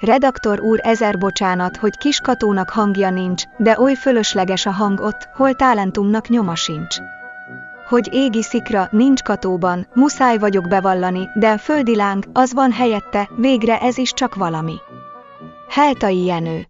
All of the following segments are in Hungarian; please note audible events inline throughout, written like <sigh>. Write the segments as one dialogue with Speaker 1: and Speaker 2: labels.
Speaker 1: Redaktor úr ezer bocsánat, hogy kiskatónak hangja nincs, de oly fölösleges a hang ott, hol talentumnak nyoma sincs. Hogy égi szikra nincs katóban, muszáj vagyok bevallani, de földi láng, az van helyette, végre ez is csak valami. Heltai Jenő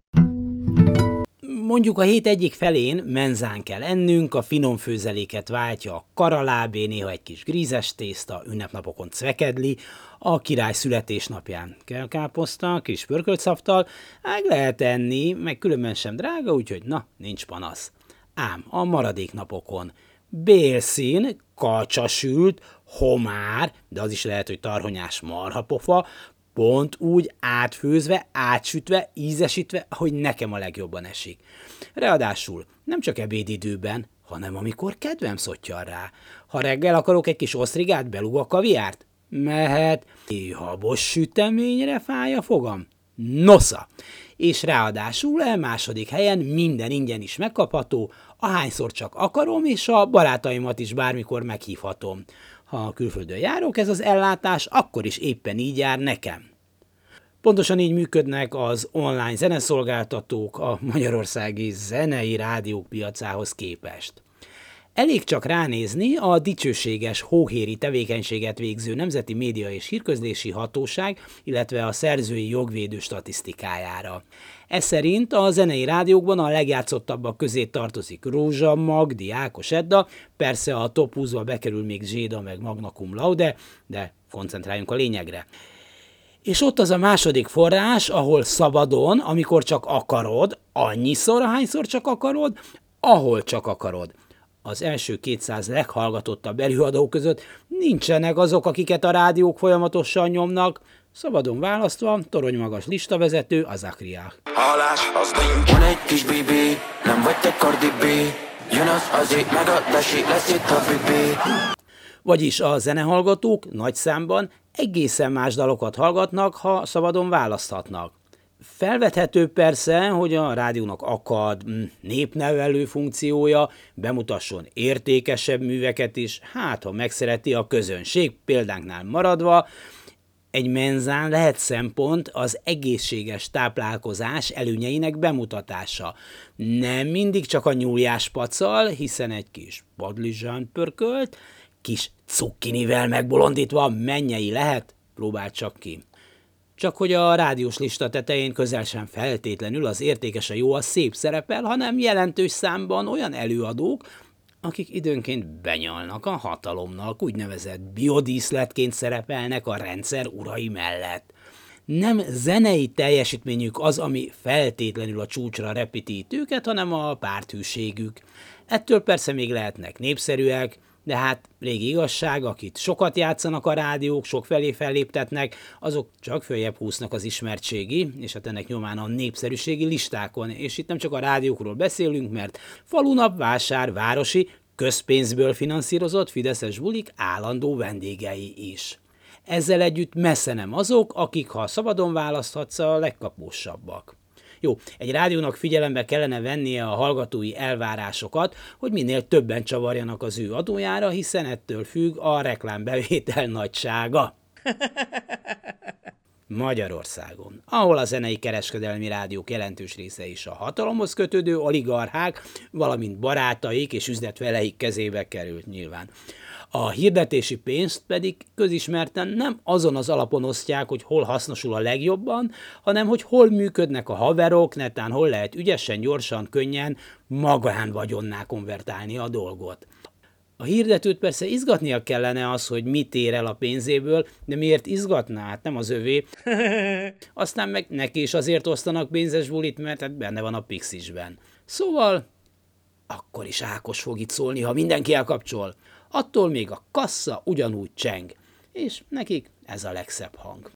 Speaker 2: Mondjuk a hét egyik felén menzán kell ennünk, a finom főzeléket váltja a karalábé, néha egy kis grízes tészta, ünnepnapokon cvekedli, a király születésnapján kell káposzta, kis pörköltszaftal, meg lehet enni, meg különben sem drága, úgyhogy na, nincs panasz. Ám a maradék napokon bélszín, kacsasült, homár, de az is lehet, hogy tarhonyás marhapofa, pont úgy átfőzve, átsütve, ízesítve, hogy nekem a legjobban esik. Ráadásul nem csak ebédidőben, hanem amikor kedvem szottyar rá. Ha reggel akarok egy kis osztrigát, belug a kaviárt? Mehet. Habos süteményre fáj a fogam? Nosza! És ráadásul el második helyen minden ingyen is megkapható, ahányszor csak akarom, és a barátaimat is bármikor meghívhatom. Ha külföldön járok, ez az ellátás akkor is éppen így jár nekem. Pontosan így működnek az online zeneszolgáltatók a magyarországi zenei rádiók piacához képest. Elég csak ránézni a dicsőséges hóhéri tevékenységet végző Nemzeti Média és Hírközlési Hatóság, illetve a szerzői jogvédő statisztikájára. Ez szerint a zenei rádiókban a legjátszottabbak közé tartozik Rózsa, Magdi, Ákos Edda, persze a top 20-ba bekerül még Zséda meg Magna Cum Laude, de koncentráljunk a lényegre. És ott az a második forrás, ahol szabadon, amikor csak akarod, annyiszor, ahányszor csak akarod, ahol csak akarod. Az első 200 leghallgatottabb előadók között nincsenek azok, akiket a rádiók folyamatosan nyomnak, Szabadon választva, torony magas listavezető az Akriák. Hallás, az nincs. Van egy kis bibi, nem vagy te Cardi B. Jön az azért, meg a lesz itt a bibi. Vagyis a zenehallgatók nagy számban egészen más dalokat hallgatnak, ha szabadon választhatnak. Felvethető persze, hogy a rádiónak akad mm, népnevelő funkciója, bemutasson értékesebb műveket is, hát ha megszereti a közönség, példánknál maradva, egy menzán lehet szempont az egészséges táplálkozás előnyeinek bemutatása. Nem mindig csak a nyúljás pacal, hiszen egy kis padlizsán pörkölt, kis cukkinivel megbolondítva mennyei lehet, próbáld csak ki. Csak hogy a rádiós lista tetején közel sem feltétlenül az értékes a jó a szép szerepel, hanem jelentős számban olyan előadók, akik időnként benyalnak a hatalomnak, úgynevezett biodíszletként szerepelnek a rendszer urai mellett. Nem zenei teljesítményük az, ami feltétlenül a csúcsra repítít őket, hanem a párthűségük. Ettől persze még lehetnek népszerűek, de hát régi igazság, akit sokat játszanak a rádiók, sok felé felléptetnek, azok csak följebb húznak az ismertségi, és hát ennek nyomán a népszerűségi listákon. És itt nem csak a rádiókról beszélünk, mert falunap, vásár, városi, közpénzből finanszírozott Fideszes bulik állandó vendégei is. Ezzel együtt messze nem azok, akik, ha szabadon választhatsz, a legkapósabbak. Jó, egy rádiónak figyelembe kellene vennie a hallgatói elvárásokat, hogy minél többen csavarjanak az ő adójára, hiszen ettől függ a reklámbevétel nagysága. <laughs> Magyarországon, ahol a zenei kereskedelmi rádiók jelentős része is a hatalomhoz kötődő oligarchák, valamint barátaik és üzletveleik kezébe került nyilván. A hirdetési pénzt pedig közismerten nem azon az alapon osztják, hogy hol hasznosul a legjobban, hanem hogy hol működnek a haverok, netán hol lehet ügyesen, gyorsan, könnyen magán vagyonná konvertálni a dolgot. A hirdetőt persze izgatnia kellene az, hogy mit ér el a pénzéből, de miért izgatná? Hát nem az övé. <laughs> Aztán meg neki is azért osztanak pénzes bulit, mert hát benne van a Pixisben. Szóval akkor is Ákos fog itt szólni, ha mindenki elkapcsol attól még a kassa ugyanúgy cseng, és nekik ez a legszebb hang.